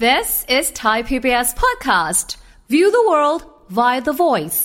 This is Thai PBS Podcast. View the world via the voice.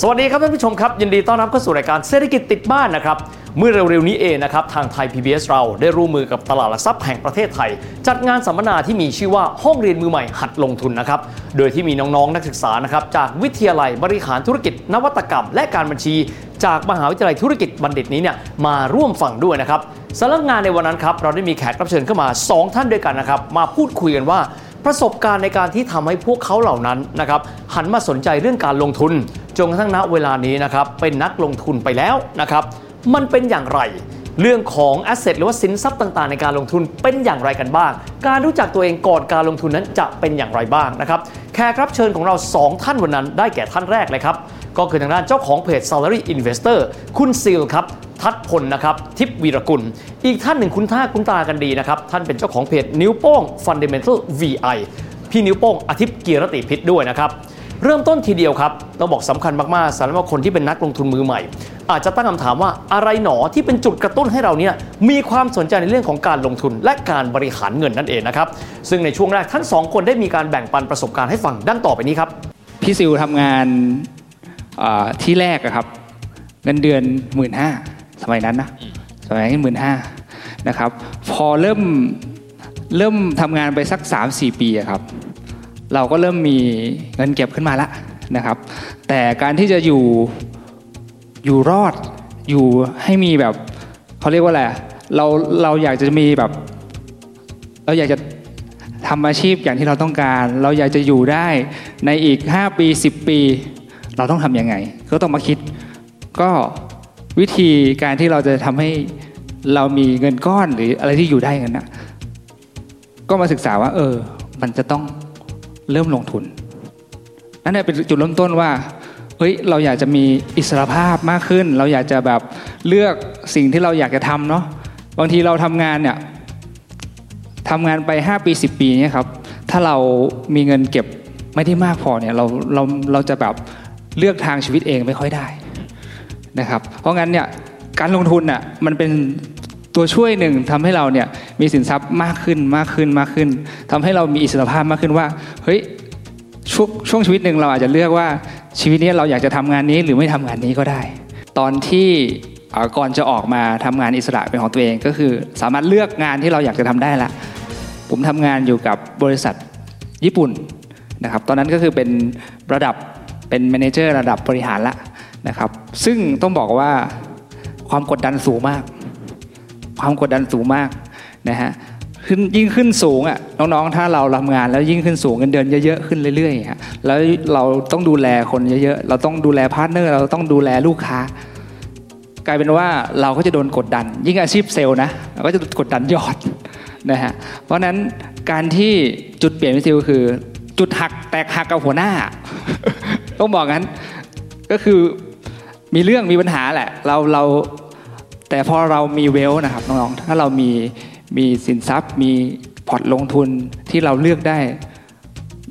สวัสดีครับท่านผู้ชมครับ ยินดีต้อนรับเข้าสู่รายการเศรษฐกิจติดบ้านนะครับ เมื่อเร็วๆนี้เองนะครับทางไทย PBS เราได้ร่วมมือกับตลาดหลักทรัพย์แห่งประเทศไทย จัดงานสัมมนาที่มีชื่อว่าห้องเรียนมือใหม่หัดลงทุนนะครับโดยที่มีน้องๆนักศึกษานะครับจากวิทยาลัยบริหารธุรกิจ นวัตกรรม และการบัญชี จากมหาวิทยาลัยธุรกิจบัณฑิตนี้เนี่ยมาร่วมฟังด้วยนะครับสำหรับงานในวันนั้นครับเราได้มีแขกรับเชิญเข้ามา 2 ท่านด้วยกันนะครับมาพูดคุยกันว่าประสบการณ์ในการที่ทำให้พวกเขาเหล่านั้นนะครับหันมาสนใจเรื่องการลงทุนจนกระทั่งณเวลานี้นะครับเป็นนักลงทุนไปแล้วนะครับ มันเป็นอย่างไร เรื่องของแอสเซทหรือว่าสินทรัพย์ต่างๆ ในการลงทุนเป็นอย่างไรกันบ้าง การรู้จักตัวเองก่อนการลงทุนนั้นจะเป็นอย่างไรบ้างนะครับแขกรับเชิญของเรา 2 ท่านวันนั้นได้แก่ท่านแรกเลยครับก็คือทางด้านเจ้าของเพจ Salary Investor คุณซิลครับทัดพลนะครับทิพวีรกุล อีกท่านหนึ่งคุณท่าคุณตากันดีนะครับท่านเป็นเจ้าของเพจนิ้วโป้ง Fundamental VI พี่นิ้วโป้งอาทิตย์กีรติพิษด้วยนะครับ เริ่มต้นทีเดียวครับต้องบอกสำคัญมากๆสำหรับคนที่เป็นนักลงทุนมือใหม่ อาจจะตั้งคำถามว่าอะไรหนอที่เป็นจุดกระตุ้นให้เราเนี่ยมีความสนใจในเรื่องของการลงทุนและการบริหารเงินนั่นเองนะครับซึ่งในช่วงแรกทั้งสองคนได้มีการแบ่งปันประสบการณ์ให้ฟังดังต่อไปนี้ครับพี่ซิวทำงานที่แรกอะครับเงินเดือนหมื่นห้าสมัยนั้นนะสมัยนั้นหมื่นห้านะครับ พอเริ่มเริ่มทำงานไปสัก 3-4 ปีอะครับ เราก็เริ่มมีเงินเก็บขึ้นมาแล้วนะครับ แต่การที่จะอยู่อยู่รอดอยู่ให้มีแบบเขาเรียกว่าอะไรอะเราเราอยากจะมีแบบ เราอยากจะทำอาชีพอย่างที่เราต้องการ เราอยากจะอยู่ได้ในอีก 5 ปี 10 ปี เราต้องทำยังไง ก็ต้องมาคิด ก็วิธีการที่เราจะทำให้เรามีเงินก้อนหรืออะไรที่อยู่ได้กันนะก็มาศึกษาว่า เออ มันจะต้อง เริ่มลงทุนนั่นแหละเป็นจุดเริ่มต้นว่าเฮ้ยเราอยากจะมีอิสรภาพมากขึ้น เราอยากจะแบบเลือกสิ่งที่เราอยากจะทำเนาะบางทีเราทำงานเนี่ยทำงานไป 5 ปี 10 ปีเนี่ยครับถ้าเรามีเงินเก็บไม่ได้มากพอเนี่ยเราเราเราจะแบบเลือกทางชีวิตเองไม่ค่อยได้นะครับเพราะงั้นเนี่ยการลงทุนน่ะมันเป็น ตัวช่วยหนึ่งทำให้เราเนี่ยมีสินทรัพย์มากขึ้นมากขึ้นมากขึ้นทำให้เรามีอิสรภาพมากขึ้นว่าเฮ้ยช่วงช่วงชีวิตหนึ่งเราอาจจะเลือกว่าชีวิตนี้เราอยากจะทำงานนี้หรือไม่ทำงานนี้ก็ได้ ตอนที่ก่อนจะออกมาทำงานอิสระเป็นของตัวเอง ก็คือสามารถเลือกงานที่เราอยากจะทำได้ละผมทำงานอยู่กับบริษัทญี่ปุ่นนะครับตอนนั้นก็คือเป็นระดับเป็น manager ระดับบริหารละนะครับซึ่งต้องบอกว่าความกดดันสูงมาก ความกดดันสูงมากนะฮะขึ้นยิ่งขึ้นสูงอะน้องๆ ถ้าเราทำงานแล้วยิ่งขึ้นสูงเงินเดือนเยอะๆ ขึ้นเรื่อยๆฮะแล้วเราต้องดูแลคนเยอะๆ เราต้องดูแล partner เราต้องดูแลลูกค้า กลายเป็นว่าเราก็จะโดนกดดัน ยิ่งอาชีพเซลล์นะเราก็จะกดดันยอดนะฮะเพราะนั้นการที่จุดเปลี่ยนวิธีก็คือ จุดหักแตกหักกับหัวหน้า ต้องบอกงั้นก็คือมีเรื่องมีปัญหาแหละ เราเรา แต่พอเรามี wealth นะครับน้องๆถ้าเรามีมีสินทรัพย์ มีพอร์ตลงทุนที่เราเลือกได้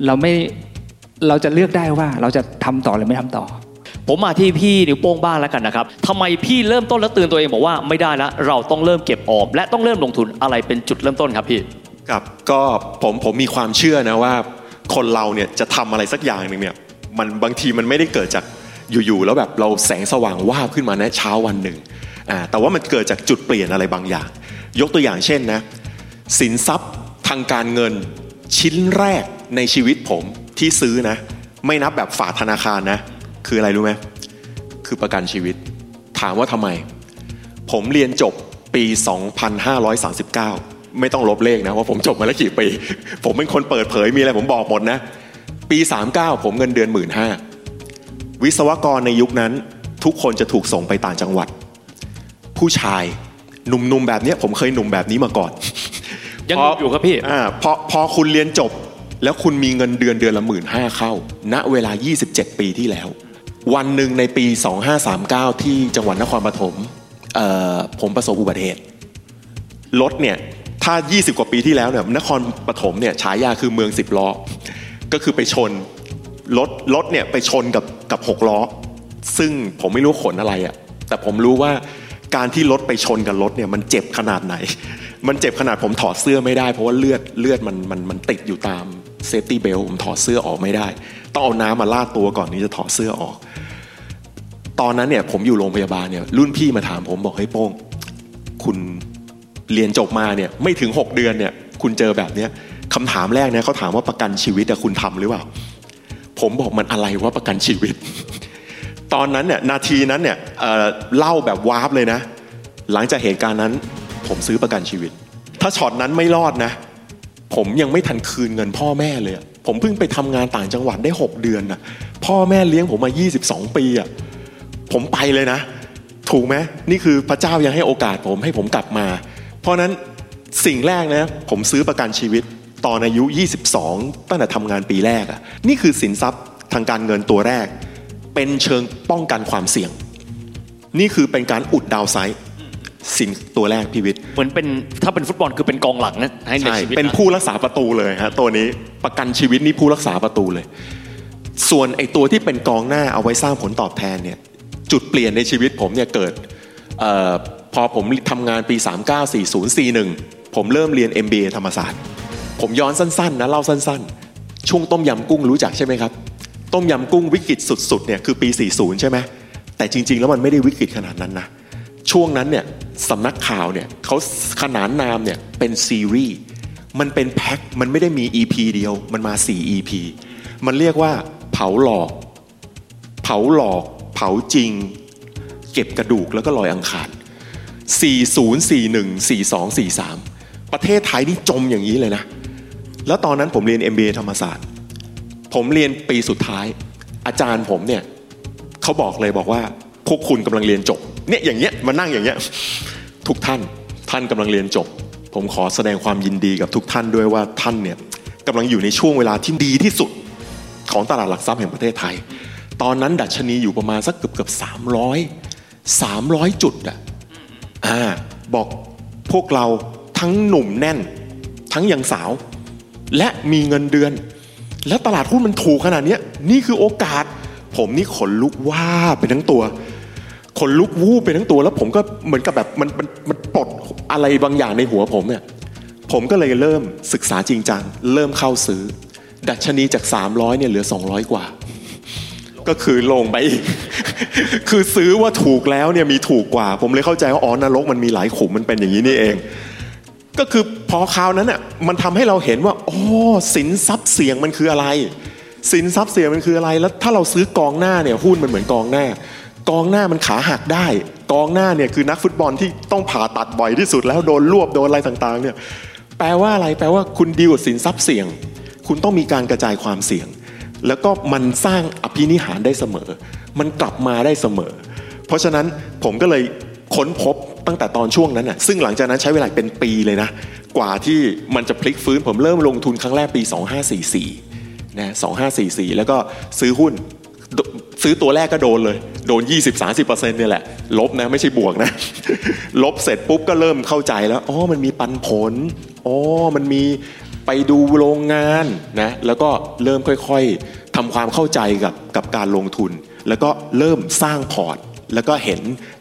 เราไม่เราจะเลือกได้ว่าเราจะทำต่อหรือไม่ทำต่อ ผมมาที่พี่นิ้วโป้งบ้างแล้วกันนะครับทำไมพี่เริ่มต้นแล้วเตือนตัวเองบอกว่าไม่ได้ละเราต้องเริ่มเก็บออมและต้องเริ่มลงทุนอะไรเป็นจุดเริ่มต้นครับพี่ครับก็ผมผมมีความเชื่อนะว่า คนเราเนี่ยจะทำอะไรสักอย่างหนึ่งเนี่ยมันบางทีมันไม่ได้เกิดจากอยู่ๆแล้วแบบเราแสงสว่างวาบขึ้นมาในเช้าวันหนึ่งอ่า แต่ว่ามันเกิดจากจุดเปลี่ยนอะไรบางอย่าง ยกตัวอย่างเช่นนะสินทรัพย์ทางการเงินชิ้นแรกในชีวิตผมที่ซื้อนะ ไม่นับแบบฝากธนาคารนะ คืออะไรรู้ไหมคือประกันชีวิต ถามว่าทำไม ผมเรียนจบปี 2539 ไม่ต้องลบเลขนะว่าผมจบมาแล้วกี่ปี ผมเป็นคนเปิดเผยมีอะไรผมบอกหมดนะ ปี 39 ผมเงินเดือนหมื่นห้าวิศวกรในยุคนั้นทุกคนจะถูกส่งไปต่างจังหวัด ผู้ชายหนุ่มๆแบบเนี้ยผมเคยหนุ่มแบบนี้มาก่อนยังพอยู่ครับพี่อ่าพอพอคุณเรียนจบ แล้วคุณมีเงินเดือนเดือนละหมื่นห้าเข้า ณเวลา 27 ปีที่แล้ว วันหนึ่งในปี 2539 ที่จังหวัดนครปฐมเอ่อผมประสบอุบัติเหตุรถเนี่ยถ้า 20 กว่าปีที่แล้วเนี่ยนครปฐมเนี่ยฉายาคือเมือง 10ล้อก็คือไปชนรถรถเนี่ยไปชนกับกับหกล้อ ซึ่งผมไม่รู้ขนอะไรอะ่ะแต่ผมรู้ว่า การที่รถไปชนกับรถเนี่ยมันเจ็บขนาดไหน มันเจ็บขนาดผมถอดเสื้อไม่ได้ เพราะว่าเลือดเลือดมันมันมันติดอยู่ตามsafety belt ผมถอดเสื้อออกไม่ได้ ต้องเอาน้ำมาราดตัวก่อนที่จะถอดเสื้อออก ตอนนั้นเนี่ยผมอยู่โรงพยาบาลเนี่ยรุ่นพี่มาถามผมบอกเฮ้ยโป้งคุณเรียนจบมาเนี่ยไม่ถึง 6 เดือนเนี่ยคุณเจอแบบเนี้ยคำถามแรกเนี่ยเขาถามว่าประกันชีวิตอะคุณทำหรือเปล่า ผมบอกมันอะไรวะประกันชีวิต ตอนนั้นเนี่ยนาทีนั้นเนี่ยเล่าแบบ warp เลยนะ หลังจากเหตุการณ์นั้น ผมซื้อประกันชีวิต ถ้าช็อตนั้นไม่รอดนะ ผมยังไม่ทันคืนเงินพ่อแม่เลย ผมเพิ่งไปทำงานต่างจังหวัดได้ 6 เดือนนะพ่อแม่เลี้ยงผมมา 22 ปีอะผมไปเลยนะ ถูกไหมนี่คือพระเจ้ายังให้โอกาสผมให้ผมกลับมา เพราะนั้นสิ่งแรกนะ ผมซื้อประกันชีวิตตอนอายุ 22 ตั้งแต่ทำงานปีแรกอะนี่คือสินทรัพย์ทางการเงินตัวแรก เป็นเชิงป้องกันความเสี่ยง นี่คือเป็นการอุดดาวไซด์สินตัวแรกพีวิทย์เหมือนเป็นถ้าเป็นฟุตบอลคือเป็นกองหลังนะให้ในใช่ชีวิตเป็นนะผู้รักษาประตูเลยฮะตัวนี้ประกันชีวิตนี่ผู้รักษาประตูเลย ส่วนไอ้ตัวที่เป็นกองหน้าเอาไว้สร้างผลตอบแทนเนี่ยจุดเปลี่ยนในชีวิตผมเนี่ยเกิดเออพอผมทำงานปี 394041 ผมเริ่มเรียน MBA ธรรมศาสตร์ ผมย้อนสั้นๆนะเล่าสั้นๆ ช่วงต้มยำกุ้งรู้จักใช่ไหมครับ ต้มยำกุ้งวิกฤตสุดๆเนี่ยคือปี 40 ใช่ไหมแต่จริง ๆ แล้วมันไม่ได้วิกฤตขนาดนั้นนะช่วงนั้นเนี่ยสำนักข่าวเนี่ยเขาขนานนามเนี่ยเป็นซีรีส์มันเป็นแพ็คมันไม่ได้มี EP เดียว มันมา 4 EP มันเรียกว่าเผาหลอก เผาหลอก เผาจริง เก็บกระดูกแล้วก็ลอยอังคาร 4041 4243 ประเทศไทยนี่จมอย่างนี้เลยนะ แล้วตอนนั้นผมเรียน MBA ธรรมศาสตร์ ผมเรียนปีสุดท้าย อาจารย์ผมเนี่ยเขาบอกเลยบอกว่า พวกคุณกำลังเรียนจบ เนี่ยอย่างเงี้ยมานั่งอย่างเงี้ยทุกท่านท่านกำลังเรียนจบ ผมขอแสดงความยินดีกับทุกท่านด้วยว่าท่านเนี่ยกำลังอยู่ในช่วงเวลาที่ดีที่สุดของตลาดหลักทรัพย์แห่งประเทศไทย ตอนนั้นดัชนีอยู่ประมาณสักเกือบเกือบสามร้อยสามร้อยจุดอะอ่าบอกพวกเราทั้งหนุ่มแน่น ทั้งยังสาว และมีเงินเดือน และตลาดหุ้นมันถูกขนาดนี้นี่คือโอกาส ผมนี่ขนลุกว่าไปทั้งตัวขนลุกวูบไปทั้งตัว แล้วผมก็เหมือนกับแบบมันมันมันปลดอะไรบางอย่างในหัวผมเนี่ยผมก็เลยเริ่มศึกษาจริงจังเริ่มเข้าซื้อ ดัชนีจาก 300เนี่ยเหลือ 200 กว่า ก็คือลงไปอีกคือซื้อว่าถูกแล้วเนี่ยมีถูกกว่า ผมเลยเข้าใจว่าอ๋อนรกมันมีหลายขุมมันเป็นอย่างนี้นี่เอง ก็คือพอคราวนั้นอะมันทำให้เราเห็นว่าอ๋อสินทรัพย์เสี่ยงมันคืออะไร สินทรัพย์เสี่ยงมันคืออะไร แล้วถ้าเราซื้อกองหน้าเนี่ยหุ้นมันเหมือนกองหน้า กองหน้ามันขาหักได้ กองหน้าเนี่ยคือนักฟุตบอลที่ต้องผ่าตัดบ่อยที่สุด แล้วโดนรวบโดนอะไรต่างๆเนี่ยแปลว่าอะไรแปลว่าคุณดีลกับสินทรัพย์เสี่ยง คุณต้องมีการกระจายความเสี่ยง แล้วก็มันสร้างอภินิหารได้เสมอ มันกลับมาได้เสมอ เพราะฉะนั้นผมก็เลยค้นพบ ตั้งแต่ตอนช่วงนั้นน่ะซึ่งหลังจากนั้นใช้เวลาเป็นปีเลยนะ กว่าที่มันจะพลิกฟื้นผมเริ่มลงทุนครั้งแรกปี 2544นะ2544 แล้วก็ซื้อหุ้นซื้อตัวแรกก็โดนเลย โดน 20-30%เนี่ยแหละ ลบนะไม่ใช่บวกนะ ลบเสร็จปุ๊บก็เริ่มเข้าใจแล้วอ๋อมันมีปันผลอ๋อมันมีไปดูโรงงานนะแล้วก็เริ่มค่อยๆทำความเข้าใจกับกับการลงทุน แล้วก็เริ่มสร้างพอร์ต แล้วก็เห็น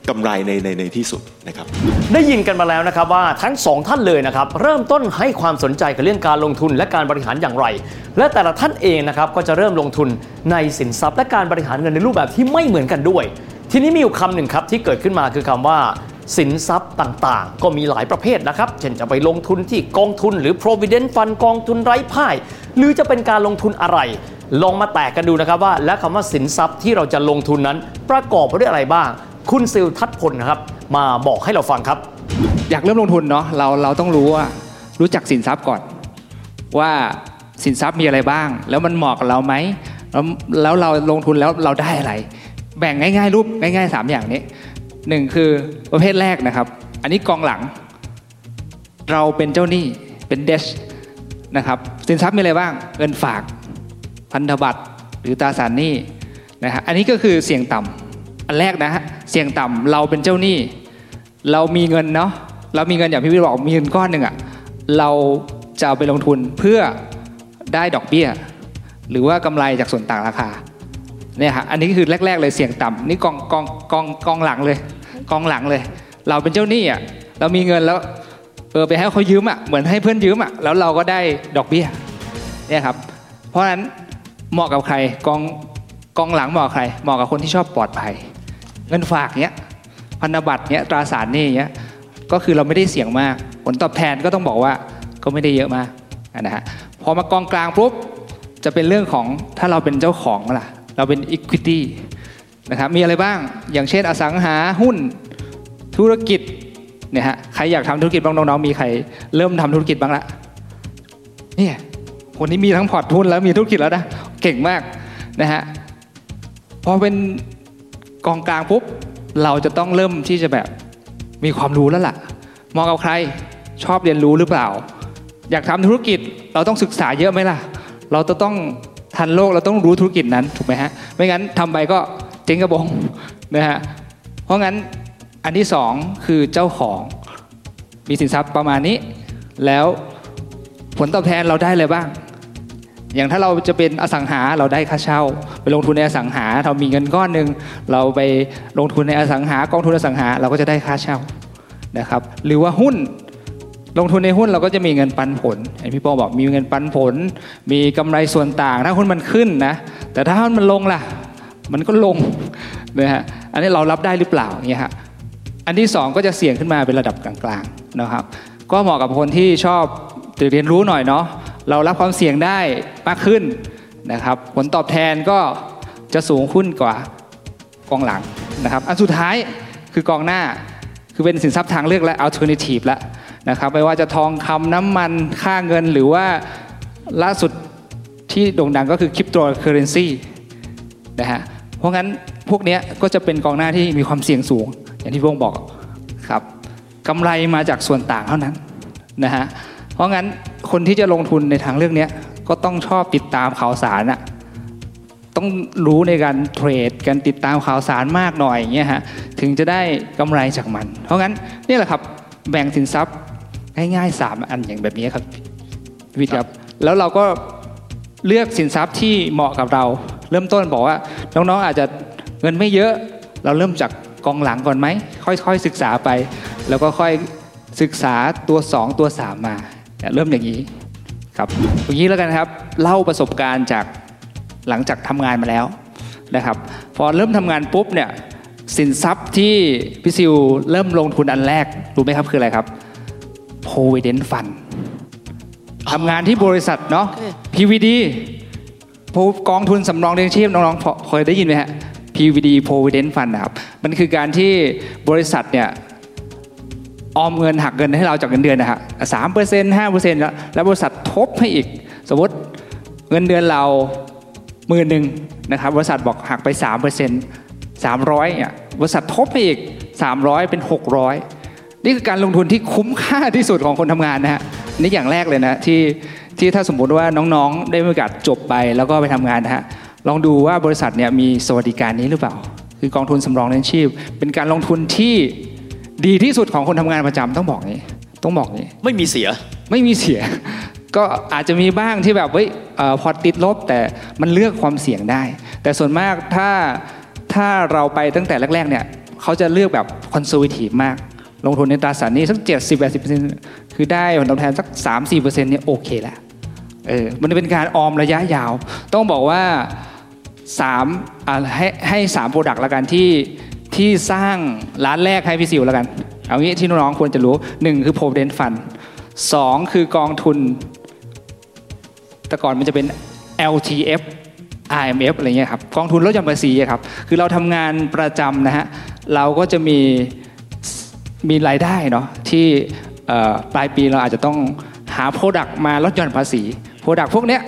กำไรในในในที่สุดนะครับ ได้ยินกันมาแล้วนะครับว่าทั้งสองท่านเลยนะครับ เริ่มต้นให้ความสนใจกับเรื่องการลงทุนและการบริหารอย่างไร และแต่ละท่านเองนะครับก็จะเริ่มลงทุนในสินทรัพย์ และการบริหารเงินในรูปแบบที่ไม่เหมือนกันด้วย ทีนี้มีอยู่คำหนึ่งครับที่เกิดขึ้นมาคือคำว่าสินทรัพย์ต่างๆ ก็มีหลายประเภทนะครับ เช่นจะไปลงทุนที่กองทุนหรือ provident fund กองทุนไร้พ่าย หรือจะเป็นการลงทุนอะไร ลองมาแตกกันดูนะครับว่า และคำว่าสินทรัพย์ที่เราจะลงทุนนั้น ประกอบไปด้วยอะไรบ้าง คุณซิลทัศพลนะครับ มาบอกให้เราฟังครับ อยากเริ่มลงทุนเนาะเราเราต้องรู้ว่ารู้จักสินทรัพย์ก่อน ว่าสินทรัพย์มีอะไรบ้าง แล้วมันเหมาะกับเราไหมแล้วแล้วเราลงทุนแล้วเราได้อะไร แบ่งง่ายๆ รูปง่ายๆสามอย่างนี้หนึ่งคือประเภทแรกนะครับ อันนี้กองหลัง เราเป็นเจ้าหนี้เป็นเดชนะครับสินทรัพย์มีอะไรบ้างเงินฝาก พันธบัตรหรือตราสารหนี้นะฮะอันนี้ก็คือเสี่ยงต่ำอันแรกนะฮะเสี่ยงต่ำเราเป็นเจ้าหนี้ เรามีเงินเนาะเรามีเงินอย่างพี่วิทย์บอกมีเงินก้อนหนึ่งอะเราจะเอาไปลงทุนเพื่อได้ดอกเบี้ย หรือว่ากำไรจากส่วนต่างราคาเนี่ยฮะอันนี้คือแรก ๆ เลยเสี่ยงต่ำนี่กองกองกองกองหลังเลยกองหลังเลย เราเป็นเจ้าหนี้อะเรามีเงินแล้วเออไปให้เขายืมอะเหมือนให้เพื่อนยืมอะแล้วเราก็ได้ดอกเบี้ยเนี่ยครับเพราะฉะนั้น เหมาะกับใครกองกองหลังเหมาะกับใคร เหมาะกับคนที่ชอบปลอดภัย เงินฝากเนี้ยพันธบัตรเนี้ยตราสารนี้เนี้ยก็คือเราไม่ได้เสี่ยงมาก ผลตอบแทนก็ต้องบอกว่าก็ไม่ได้เยอะมากนะฮะพอมากองกลางปุ๊บจะเป็นเรื่องของถ้าเราเป็นเจ้าของล่ะ เราเป็น equity นะครับมีอะไรบ้างอย่างเช่นอสังหาหุ้นธุรกิจเนี่ยฮะใครอยากทำธุรกิจบ้างน้องๆมีใครเริ่มทำธุรกิจบ้างละเนี่ยคนนี้มีทั้งพอร์ตหุ้นแล้วมีธุรกิจแล้วนะ เก่งมากนะฮะพอเป็นกองกลางปุ๊บเราจะต้องเริ่มที่จะแบบมีความรู้แล้วล่ะมองกับใครชอบเรียนรู้หรือเปล่า อยากทำธุรกิจเราต้องศึกษาเยอะไหมล่ะ เราจะต้องทันโลกเราต้องรู้ธุรกิจนั้นถูกไหมฮะไม่งั้นทำไปก็เจ๊งกระบงนะฮะเพราะงั้นอันที่สองคือเจ้าของมีสินทรัพย์ประมาณนี้ แล้วผลตอบแทนเราได้เลยบ้าง อย่างถ้าเราจะเป็นอสังหาเราได้ค่าเช่า ไปลงทุนในอสังหาเรามีเงินก้อนหนึ่งเราไปลงทุนในอสังหากองทุนอสังหาเราก็จะได้ค่าเช่านะครับ หรือว่าหุ้นลงทุนในหุ้นเราก็จะมีเงินปันผลเห็นพี่ป้อบอกมีเงินปันผล มีกำไรส่วนต่าง ถ้าหุ้นมันขึ้นนะ แต่ถ้าหุ้นมันลงล่ะ มันก็ลงนะฮะอันนี้เรารับได้หรือเปล่าเนี่ยฮะอันที่สองก็จะเสี่ยงขึ้นมาเป็นระดับกลางๆนะครับ ก็เหมาะกับคนที่ชอบเรียนรู้หน่อยเนาะ เรารับความเสี่ยงได้มากขึ้นนะครับ ผลตอบแทนก็จะสูงขึ้นกว่ากองหลังนะครับ อันสุดท้ายคือกองหน้าคือเป็นสินทรัพย์ทางเลือกและ alternative แล้วนะครับไม่ว่าจะทองคำน้ำมันค่าเงินหรือว่าล่าสุดที่โด่งดังก็คือคริปโตเคอร์เรนซีนะฮะเพราะงั้นพวกนี้ก็จะเป็นกองหน้าที่มีความเสี่ยงสูง อย่างที่พงบอกครับกำไรมาจากส่วนต่างเท่านั้นนะฮะเพราะงั้น คนที่จะลงทุนในทางเรื่องนี้ก็ต้องชอบติดตามข่าวสารอะต้องรู้ในการเทรดการติดตามข่าวสารมากหน่อยอย่างเงี้ยฮะถึงจะได้กำไรจากมัน เพราะงั้นนี่แหละครับแบ่งสินทรัพย์ง่ายๆ3อันอย่างแบบนี้ครับวิทย์ครับแล้วเราก็เลือกสินทรัพย์ที่เหมาะกับเรา เริ่มต้นบอกว่าน้องๆอาจจะเงินไม่เยอะ เราเริ่มจากกองหลังก่อนไหมค่อยๆศึกษาไป แล้วก็ค่อยศึกษาตัว 2 ตัว 3 มา เริ่มอย่างนี้ครับอย่างนี้แล้วกันครับเล่าประสบการณ์จากหลังจากทำงานมาแล้วนะครับพอเริ่มทำงานปุ๊บเนี่ยสินทรัพย์ที่พี่ซิวเริ่มลงทุนอันแรกรู้ไหมครับคืออะไรครับ Provident Fund ทำงานที่บริษัทเนาะ PVD กองทุนสำรองเลี้ยงชีพน้องๆพอเคยได้ยินไหมฮะ PVD Provident Fund นะครับ มันคือการที่บริษัทเนี่ย ออมเงินหักเงินให้เราจากเงินเดือนนะฮะสามเปอร์เซ็นต์ห้าเปอร์เซ็นต์แล้วบริษัททบให้อีก สมมติเงินเดือนเราหมื่นหนึ่งนะครับบริษัทบอกหักไปสามเปอร์เซ็นต์สามร้อยเนี่ยบริษัททบให้อีกสามร้อยเป็นหกร้อยนี่คือการลงทุนที่คุ้มค่าที่สุดของคนทำงานนะฮะนี่อย่างแรกเลยนะที่ที่ถ้าสมมติว่าน้องๆ ได้มีโอกาสจบไปแล้วก็ไปทำงานนะฮะลองดูว่าบริษัทเนี่ยมีสวัสดิการนี้หรือเปล่า คือกองทุนสำรองเลี้ยงชีพ เป็นการลงทุนที่ ดีที่สุดของคนทำงานประจำต้องบอกนี้ต้องบอกนี้ไม่มีเสียไม่มีเสีย ก็อาจจะมีบ้างที่แบบเฮ้ยเอ่อพอติดลบแต่มันเลือกความเสี่ยงได้ แต่ส่วนมากถ้าถ้าเราไปตั้งแต่แรกๆเนี่ยเขาจะเลือกแบบconservative มาก ลงทุนในตราสารหนี้สัก 70 80 คือได้ผลตอบแทนสัก 3 4เนี่ยโอเคแล้วเออมันเป็นการออมระยะยาว ต้องบอกว่า3อ่าให้ให้3 product ละกันที่ ที่สร้างล้านแรกให้พี่ซิวแล้วกัน เอางี้ที่น้องๆควรจะรู้1คือ Provident Fund 2คือกองทุน แต่ก่อนมันจะเป็น LTF RMF อะไรเงี้ยครับกองทุนลดหย่อนภาษีครับ คือเราทำงานประจำนะฮะ เราก็จะมีมีรายได้เนาะที่ปลายปีเราอาจจะต้องหา product มาลดหย่อนภาษี product พวกเนี้ย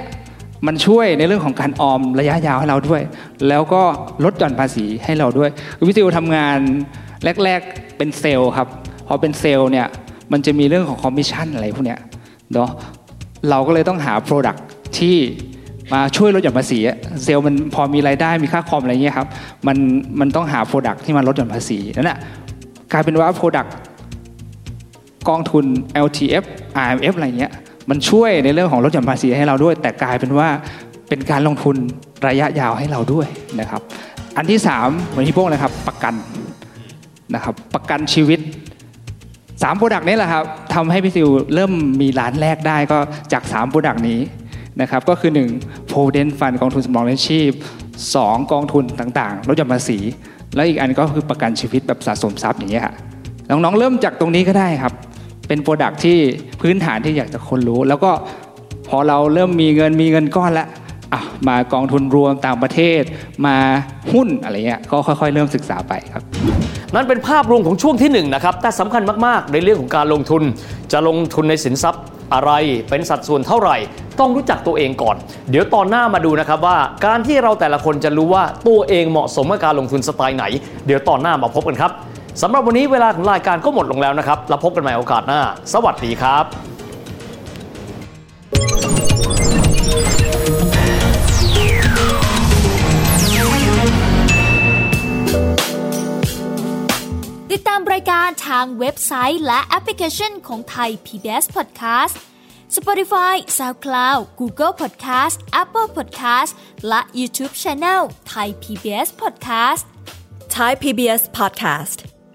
มันช่วยในเรื่องของการออมระยะยาวให้เราด้วย แล้วก็ลดหย่อนภาษีให้เราด้วยพี่ซิวทำงานแรก ๆ เป็นเซลล์ครับพอเป็นเซลล์เนี่ยมันจะมีเรื่องของคอมมิชชั่นอะไรพวกเนี้ยเนาะเราก็เลยต้องหา productที่มาช่วยลดหย่อนภาษีเซลล์มันพอมีรายได้มีค่าคอมอะไรเงี้ยครับมันมันต้องหา product ที่มันลดหย่อนภาษีนั่นแหละกลายเป็นว่าโปรดักกองทุน LTF IMF อะไรเงี้ย มันช่วยในเรื่องของลดหย่อนภาษีให้เราด้วย แต่กลายเป็นว่าเป็นการลงทุนระยะยาวให้เราด้วยนะครับ อันที่สามเหมือนที่พวกนะครับประกันนะครับประกันชีวิตสาม product นี้แหละครับทำให้พี่ซิวเริ่มมีล้านแรกได้ก็จากสาม product นี้นะครับก็คือ 1 Provident Fund กองทุนสำรองเลี้ยงชีพ 2 กองทุนต่างๆลดหย่อนภาษี แล้วอีกอันก็คือประกันชีวิตแบบสะสมทรัพย์อย่างเงี้ยฮะน้องๆเริ่มจากตรงนี้ก็ได้ครับ เป็น product ที่พื้นฐานที่อยากจะคนรู้ แล้วก็พอเราเริ่มมีเงินมีเงินก้อนละมากองทุนรวมต่างประเทศ มาหุ้นอะไรเงี้ยก็ค่อยๆ เริ่มศึกษาไปครับ นั่นเป็นภาพรวมของช่วงที่1นนะครับแต่สำคัญมากๆ ในเรื่องของการลงทุน จะลงทุนในสินทรัพย์อะไรเป็นสัดส่วนเท่าไหร่ ต้องรู้จักตัวเองก่อน เดี๋ยวตอนหน้ามาดูนะครับว่า การที่เราแต่ละคนจะรู้ว่าตัวเองเหมาะสมกับการลงทุนสไตล์ไหน เดี๋ยวตอนหน้ามาพบกันครับ สำหรับวันนี้เวลาของรายการก็หมดลงแล้วนะครับ แล้วพบกันใหม่โอกาสหน้า สวัสดีครับติดตามรายการทางเว็บไซต์และแอปพลิเคชันของไทย PBS Podcast Spotify SoundCloud Google Podcast Apple Podcast และ YouTube Channel Thai PBS Podcast Thai PBS podcast.